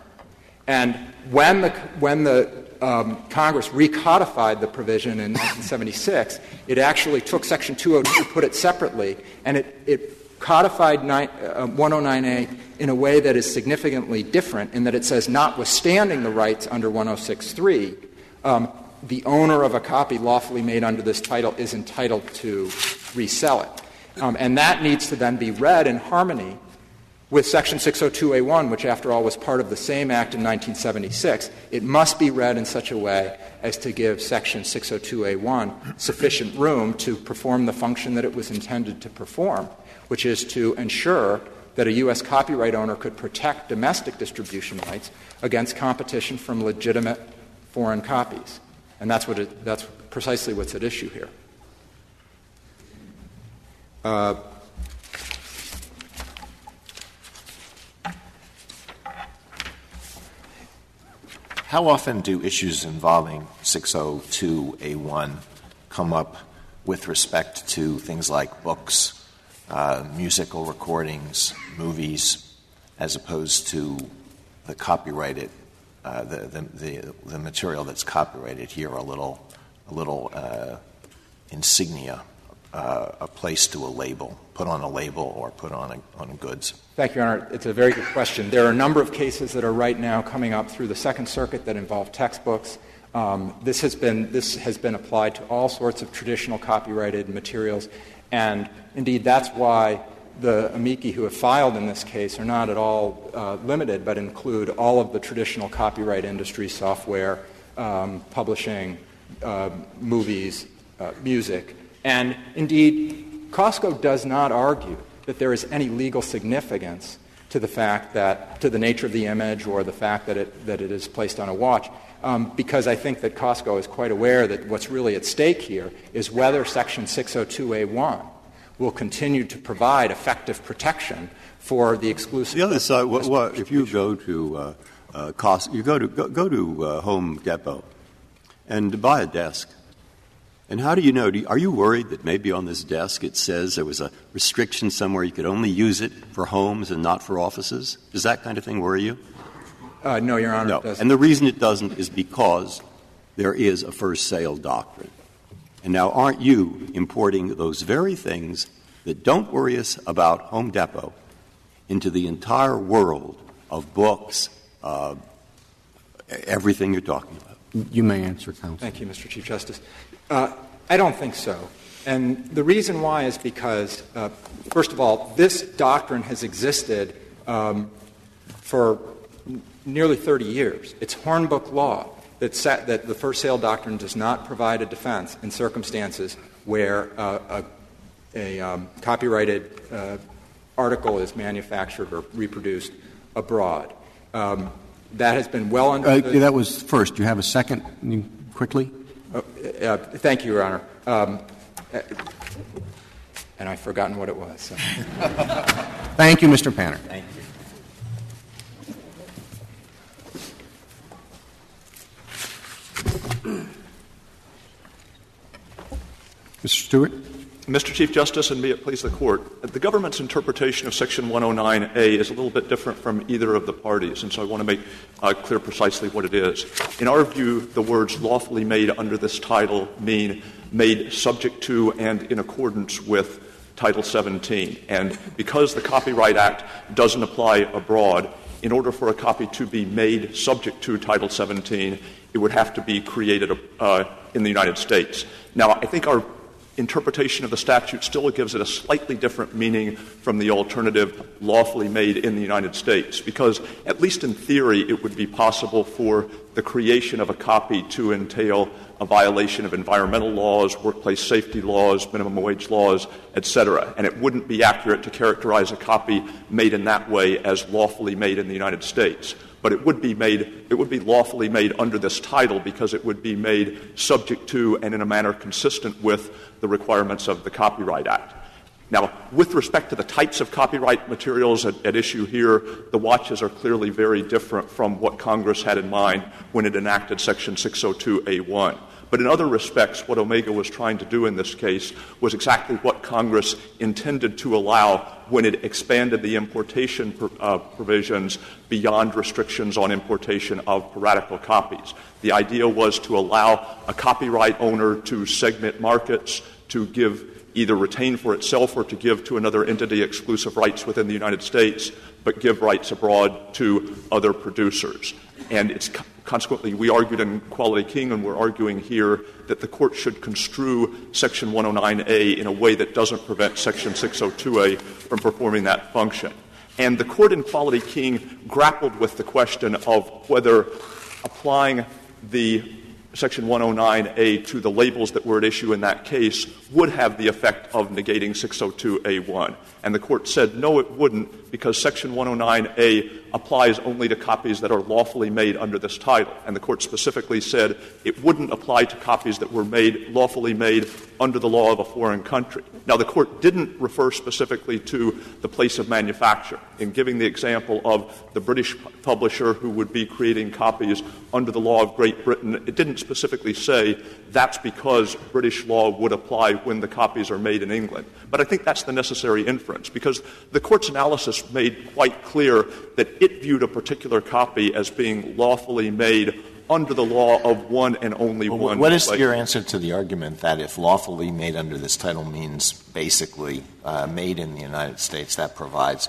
And when the, when the um, Congress recodified the provision in 1976, it actually took Section 202, put it separately, and it, it codified uh, 109A in a way that is significantly different in that it says, notwithstanding the rights under 106.3, um, the owner of a copy lawfully made under this title is entitled to resell it. Um, and that needs to then be read in harmony with Section 602A1, which, after all, was part of the same act in 1976. It must be read in such a way as to give Section 602A1 sufficient room to perform the function that it was intended to perform, which is to ensure that a U.S. copyright owner could protect domestic distribution rights against competition from legitimate foreign copies. And that's, what it, that's precisely what's at issue here. Uh, How often do issues involving 602A1 come up with respect to things like books, uh, musical recordings, movies, as opposed to the copyrighted, the, the, the, the, material that's copyrighted here, a little, a little uh, insignia, uh, a place to a label, put on a label or put on, a, on goods? Thank you, Your Honor. It's a very good question. There are a number of cases that are right now coming up through the Second Circuit that involve textbooks. Um, this, has been, this has been applied to all sorts of traditional copyrighted materials, and indeed that's why the amici who have filed in this case are not at all uh, limited, but include all of the traditional copyright industry software, um, publishing, uh, movies, uh, music. And indeed, Costco does not argue that there is any legal significance to the fact that, to the nature of the image or the fact that it, that it is placed on a watch. Um, because I think that Costco is quite aware that what's really at stake here is whether Section 602A1 will continue to provide effective protection for the exclusive. The other side, what, what, if you go to uh, uh, cost, you go to go, go to uh, Home Depot and buy a desk. And how do you know? Do you, are you worried that maybe on this desk it says there was a restriction somewhere you could only use it for homes and not for offices? Does that kind of thing worry you? Uh, no, Your Honor. No. And the reason it doesn't is because there is a first sale doctrine. And now, aren't you importing those very things that don't worry us about Home Depot into the entire world of books, uh, everything you're talking about? You may answer, counsel. Thank you, Mr. Chief Justice. Uh, I don't think so. And the reason why is because, uh, first of all, this doctrine has existed um, for nearly 30 years. It's Hornbook law that, set, that the first sale doctrine does not provide a defense in circumstances where uh, a, a um, copyrighted uh, article is manufactured or reproduced abroad. Um, that has been well uh, understood. Uh, that was first. You have a second, quickly. Uh, uh, thank you, Your Honor. Um, and I've forgotten what it was. So. thank you, Mr. Panner. Mr. Stewart? Mr. Chief Justice, and may it please the Court, the government's interpretation of Section 109A is a little bit different from either of the parties, and so I want to make uh, clear precisely what it is. In our view, the words lawfully made under this title mean made subject to and in accordance with Title 17. And because the Copyright Act doesn't apply abroad, in order for a copy to be made subject to Title 17, it would have to be created uh, in the United States. Now, I think our interpretation of the statute still gives it a slightly different meaning from the alternative lawfully made in the United States, because at least in theory it would be possible for the creation of a copy to entail a violation of environmental laws, workplace safety laws, minimum wage laws, etc. And it wouldn't be accurate to characterize a copy made in that way as lawfully made in the United States but it would be made it would be lawfully made under this title because it would be made subject to and in a manner consistent with the requirements of the Copyright Act. Now, with respect to the types of copyright materials at, issue here, the watches are clearly very different from what Congress had in mind when it enacted Section 602A1. But in other respects, what Omega was trying to do in this case was exactly what Congress intended to allow when it expanded the importation uh, provisions beyond restrictions on importation of piratical copies. The idea was to allow a copyright owner to segment markets, to give either retain for itself or to give to another entity exclusive rights within the United States, but give rights abroad to other producers. And it's consequently, we argued in Quality King, and we're arguing here, that the court should construe Section 109A in a way that doesn't prevent Section 602A from performing that function. And the court in Quality King grappled with the question of whether applying the Section 109A to the labels that were at issue in that case would have the effect of negating 602A1. And the court said no, it wouldn't, because Section 109A applies only to copies that are lawfully made under this title. And the court specifically said it wouldn't apply to copies that were made lawfully made under the law of a foreign country. Now, the court didn't refer specifically to the place of manufacture in giving the example of the British publisher who would be creating copies under the law of Great Britain. It didn't specifically say that's because British law would apply when the copies are made in England. But I think that's the necessary inference because the court's analysis made quite clear that it viewed a particular copy as being lawfully made under the law of one and only well, one. What is your answer to the argument that if lawfully made under this title means basically uh, made in the United States, that provides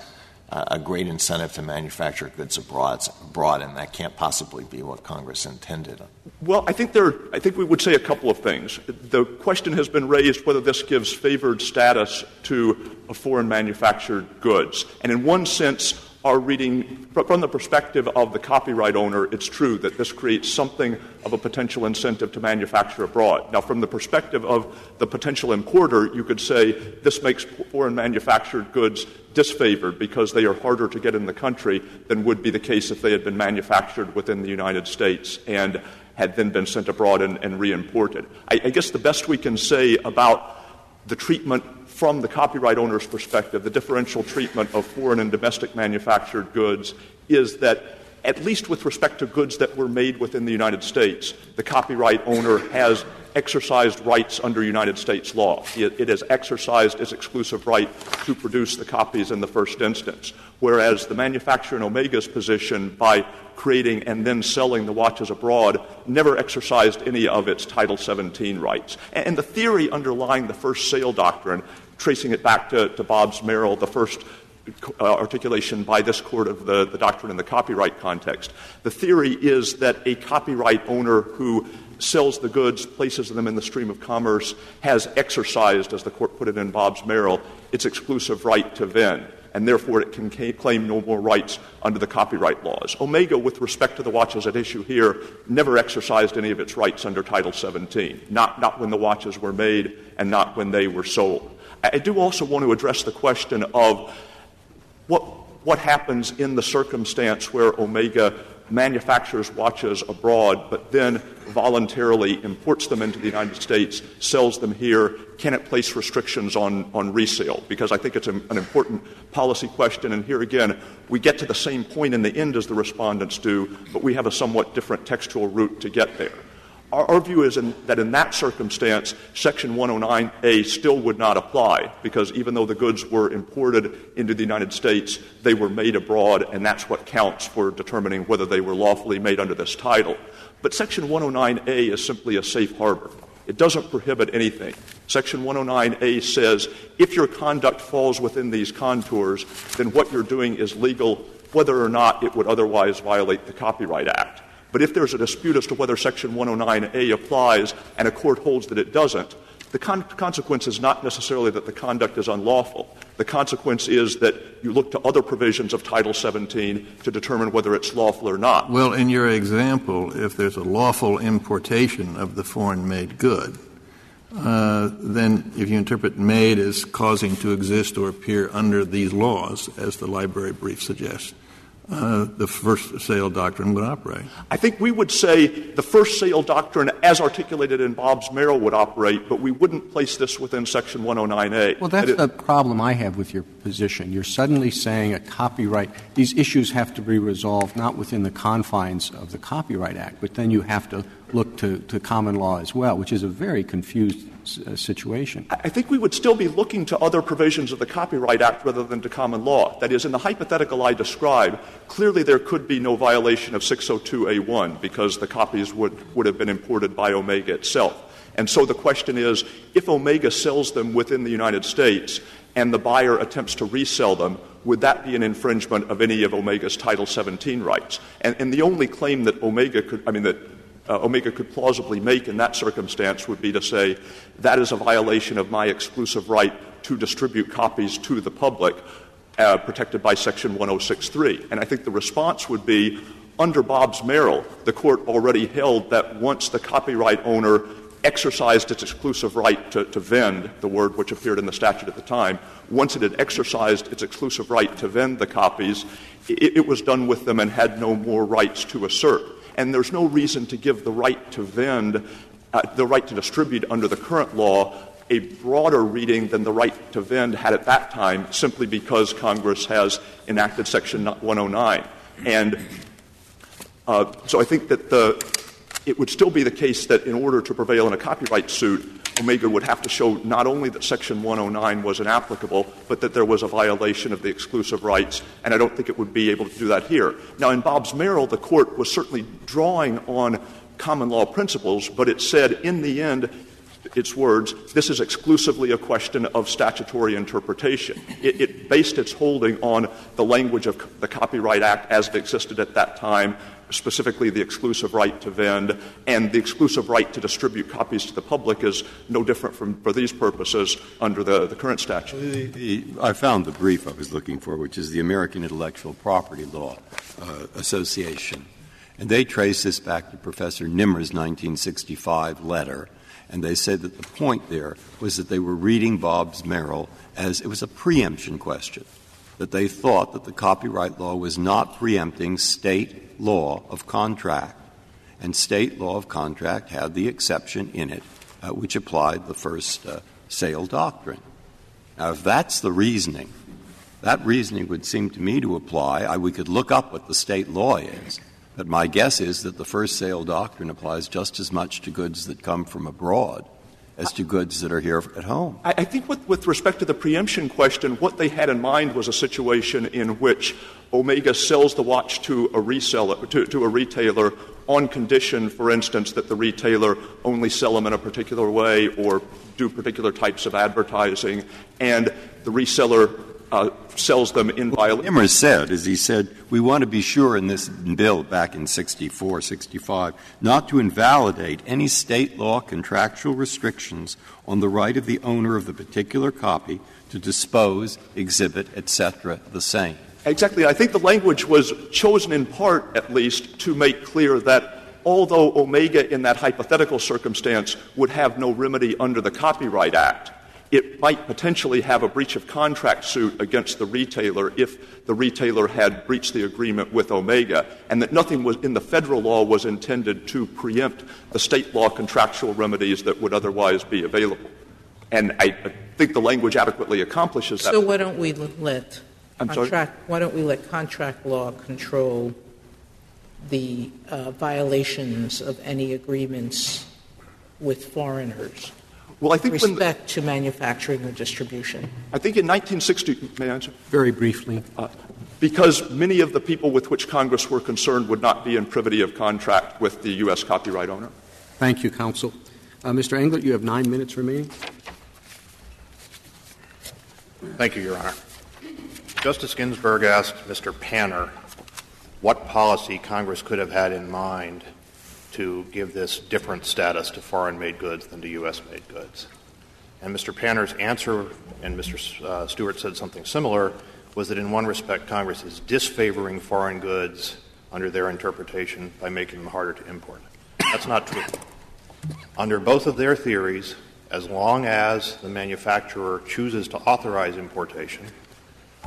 a great incentive to manufacture goods abroad, abroad, and that can't possibly be what Congress intended? Well, I think there. I think we would say a couple of things. The question has been raised whether this gives favored status to foreign manufactured goods, and in one sense, are reading from the perspective of the copyright owner, it's true that this creates something of a potential incentive to manufacture abroad. Now, from the perspective of the potential importer, you could say this makes foreign manufactured goods disfavored because they are harder to get in the country than would be the case if they had been manufactured within the United States and had then been sent abroad and, and re-imported. I, I guess the best we can say about the treatment from the copyright owner's perspective, the differential treatment of foreign and domestic manufactured goods is that at least with respect to goods that were made within the United States, the copyright owner has exercised rights under United States law. It, it, has exercised its exclusive right to produce the copies in the first instance, whereas the manufacturer in Omega's position, by creating and then selling the watches abroad, never exercised any of its Title 17 rights. And, and the theory underlying the first sale doctrine tracing it back to, to Bobbs-Merrill, the first uh, articulation by this court of the, the doctrine in the copyright context. The theory is that a copyright owner who sells the goods, places them in the stream of commerce, has exercised, as the court put it in Bobbs-Merrill, its exclusive right to vend, and therefore it can claim no more rights under the copyright laws. Omega, with respect to the watches at issue here, never exercised any of its rights under Title 17, not, not when the watches were made and not when they were sold. I do also want to address the question of what, what happens in the circumstance where Omega manufactures watches abroad, but then voluntarily imports them into the United States, sells them here, can it place restrictions on, on resale? Because I think it's an important policy question. And here again, we get to the same point in the end as the respondents do, but we have a somewhat different textual route to get there. Our, view is in, that in that circumstance, Section 109A still would not apply because even though the goods were imported into the United States, they were made abroad, and that's what counts for determining whether they were lawfully made under this title. But Section 109A is simply a safe harbor. It doesn't prohibit anything. Section 109A says if your conduct falls within these contours, then what you're doing is legal, whether or not it would otherwise violate the Copyright Act. But if there's a dispute as to whether Section 109A applies and a court holds that it doesn't, the con- consequence is not necessarily that the conduct is unlawful. The consequence is that you look to other provisions of Title 17 to determine whether it's lawful or not. Well, in your example, if there's a lawful importation of the foreign made good, uh, then if you interpret made as causing to exist or appear under these laws, as the library brief suggests, the first sale doctrine would operate. I think we would say the first sale doctrine, as articulated in Bobbs-Merrill, would operate, but we wouldn't place this within Section 109A. Well, that's the problem I have with your position. You're suddenly saying a copyright, these issues have to be resolved not within the confines of the Copyright Act, but then you have to look to, to common law as well, which is a very confused uh, Uh, situation. I think we would still be looking to other provisions of the Copyright Act rather than to common law. That is, in the hypothetical I described, clearly there could be no violation of 602A1 because the copies would, would have been imported by Omega itself. And so the question is if Omega sells them within the United States and the buyer attempts to resell them, would that be an infringement of any of Omega's Title 17 rights? And the only claim that Omega could, I mean, that uh, Omega could plausibly make in that circumstance would be to say that is a violation of my exclusive right to distribute copies to the public uh, protected by Section 1063. And I think the response would be under Bobbs-Merrill, the court already held that once the copyright owner exercised its exclusive right to, to vend, the word which appeared in the statute at the time, once it had exercised its exclusive right to vend the copies, it, it was done with them and had no more rights to assert. And there's no reason to give the right to vend, uh, the right to distribute under the current law, a broader reading than the right to vend had at that time, simply because Congress has enacted Section 109. And uh, so I think that the, it would still be the case that in order to prevail in a copyright suit, Omega would have to show not only that Section 109 was inapplicable, but that there was a violation of the exclusive rights, and I don't think it would be able to do that here. Now, in Bobbs-Merrill, the Court was certainly drawing on common law principles, but it said in the end, its words, this is exclusively a question of statutory interpretation. It, it, based its holding on the language of the Copyright Act as it existed at that time, specifically the exclusive right to vend, and the exclusive right to distribute copies to the public is no different from, for these purposes under the, the current statute. The, the, I found the brief I was looking for, which is the American Intellectual Property Law uh, Association. And they trace this back to Professor Nimmer's 1965 letter. And they said that the point there was that they were reading Bobbs-Merrill as it was a preemption question, that they thought that the copyright law was not preempting state law of contract, and state law of contract had the exception in it uh, which applied the first uh, sale doctrine. Now, if that's the reasoning, that reasoning would seem to me to apply. I, we could look up what the state law is, but my guess is that the first sale doctrine applies just as much to goods that come from abroad as to goods that are here at home. I, think with, with, respect to the preemption question, what they had in mind was a situation in which Omega sells the watch to a reseller, to a retailer on condition, for instance, that the retailer only sell them in a particular way or do particular types of advertising, and the reseller uh, sells them in violation. Nimmer said, as he said, we want to be sure in this bill back in 64, 65, not to invalidate any state law contractual restrictions on the right of the owner of the particular copy to dispose, exhibit, etc., the same. Exactly. I think the language was chosen in part, at least, to make clear that although Omega in that hypothetical circumstance would have no remedy under the Copyright Act, it might potentially have a breach of contract suit against the retailer if the retailer had breached the agreement with Omega, and that nothing was in the federal law was intended to preempt the state law contractual remedies that would otherwise be available. And I think the language adequately accomplishes that. So why don't we let contract, why don't we let contract law control the uh, violations of any agreements with foreigners? Well, I think respect the, to manufacturing or distribution. I think in 1960, may I answer? Very briefly. Uh, because many of the people with which Congress were concerned would not be in privity of contract with the U.S. copyright owner. Thank you, counsel. Uh, Mr. Englert, you have nine minutes remaining. Thank you, Your Honor. Justice Ginsburg asked Mr. Panner what policy Congress could have had in mind to give this different status to foreign made goods than to U.S. made goods. And Mr. Panner's answer, and Mr. Uh, Stewart said something similar, was that in one respect Congress is disfavoring foreign goods under their interpretation by making them harder to import. That's not true. Under both of their theories, as long as the manufacturer chooses to authorize importation,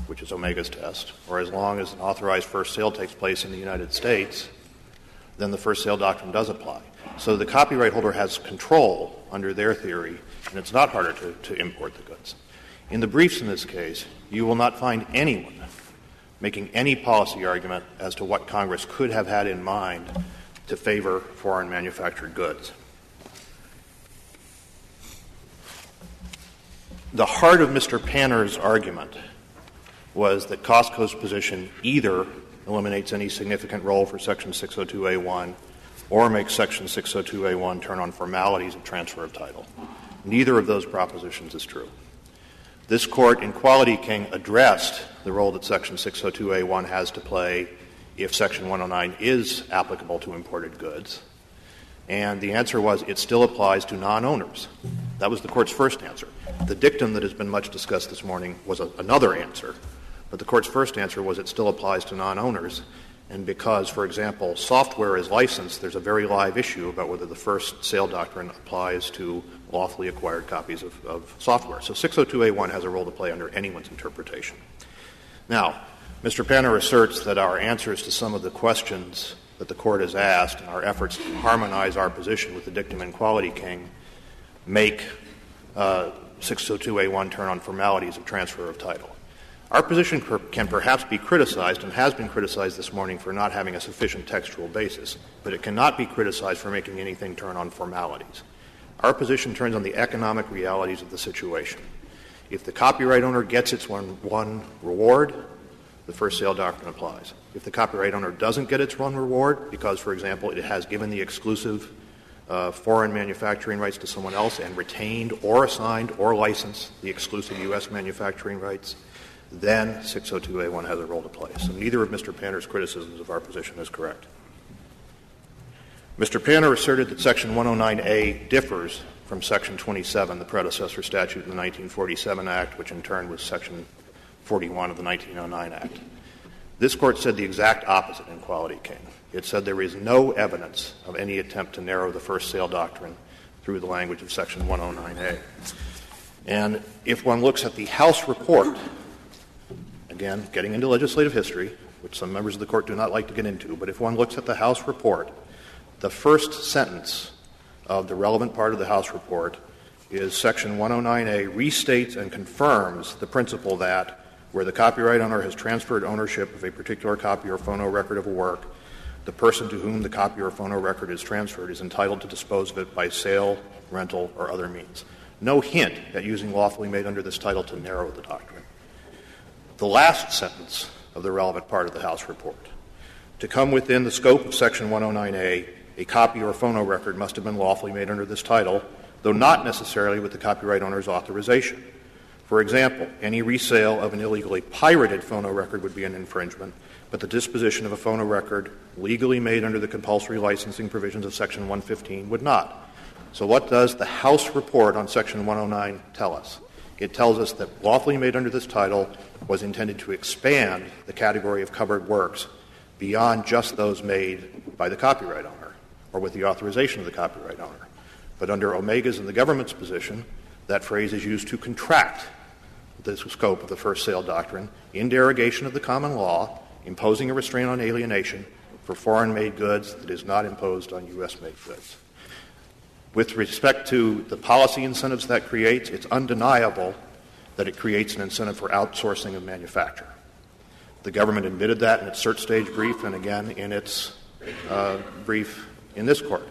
which is Omega's test, or as long as an authorized first sale takes place in the United States, then the first sale doctrine does apply. So the copyright holder has control under their theory, and it's not harder to, to import the goods. In the briefs in this case, you will not find anyone making any policy argument as to what Congress could have had in mind to favor foreign manufactured goods. The heart of Mr. Panner's argument was that Costco's position either eliminates any significant role for Section 602A1 or makes Section 602A1 turn on formalities of transfer of title. Neither of those propositions is true. This Court in Quality King addressed the role that Section 602A1 has to play if Section 109 is applicable to imported goods. And the answer was it still applies to non owners. That was the Court's first answer. The dictum that has been much discussed this morning was a, another answer, but the Court's first answer was it still applies to non owners. And because, for example, software is licensed, there's a very live issue about whether the first sale doctrine applies to lawfully acquired copies of, of software. So 602A1 has a role to play under anyone's interpretation. Now, Mr. Panner asserts that our answers to some of the questions that the Court has asked and our efforts to harmonize our position with the dictum in Quality King make uh, 602A1 turn on formalities of transfer of title. Our position per- can perhaps be criticized and has been criticized this morning for not having a sufficient textual basis, but it cannot be criticized for making anything turn on formalities. Our position turns on the economic realities of the situation. If the copyright owner gets its one, one reward, the first sale doctrine applies. If the copyright owner doesn't get its one reward because, for example, it has given the exclusive uh, foreign manufacturing rights to someone else and retained or assigned or licensed the exclusive U.S. manufacturing rights, then 602A1 has a role to play. So neither of Mr. Panner's criticisms of our position is correct. Mr. Panner asserted that Section 109A differs from Section 27, the predecessor statute in the 1947 Act, which in turn was Section 41 of the 1909 Act. This Court said the exact opposite in Quality King. It said there is no evidence of any attempt to narrow the first sale doctrine through the language of Section 109A. And if one looks at the House report Again, getting into legislative history, which some members of the court do not like to get into, but if one looks at the House report, the first sentence of the relevant part of the House report is Section 109A restates and confirms the principle that where the copyright owner has transferred ownership of a particular copy or phono record of a work, the person to whom the copy or phono record is transferred is entitled to dispose of it by sale, rental, or other means. No hint at using lawfully made under this title to narrow the doctrine the last sentence of the relevant part of the House report. To come within the scope of Section 109A, a copy or phono record must have been lawfully made under this title, though not necessarily with the copyright owner's authorization. For example, any resale of an illegally pirated phono record would be an infringement, but the disposition of a phono record legally made under the compulsory licensing provisions of Section 115 would not. So, what does the House report on Section 109 tell us? It tells us that lawfully made under this title was intended to expand the category of covered works beyond just those made by the copyright owner or with the authorization of the copyright owner. But under Omega's and the government's position, that phrase is used to contract the scope of the first sale doctrine in derogation of the common law, imposing a restraint on alienation for foreign made goods that is not imposed on U.S. made goods. With respect to the policy incentives that creates, it's undeniable that it creates an incentive for outsourcing of manufacture. The government admitted that in its cert stage brief and again in its uh, brief in this court.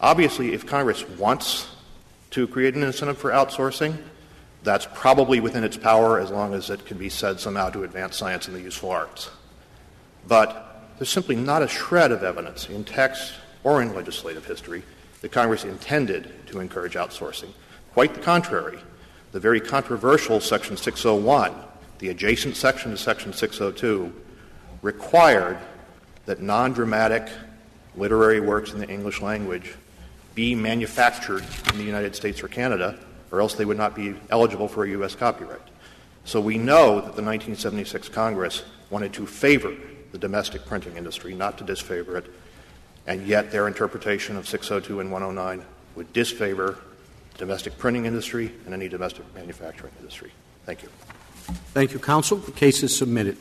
Obviously, if Congress wants to create an incentive for outsourcing, that's probably within its power as long as it can be said somehow to advance science and the useful arts. But there's simply not a shred of evidence in text or in legislative history that Congress intended to encourage outsourcing. Quite the contrary the very controversial Section 601, the adjacent section to Section 602, required that non dramatic literary works in the English language be manufactured in the United States or Canada, or else they would not be eligible for a U.S. copyright. So we know that the 1976 Congress wanted to favor the domestic printing industry, not to disfavor it, and yet their interpretation of 602 and 109 would disfavor domestic printing industry and any domestic manufacturing industry. Thank you. Thank you, counsel. The case is submitted.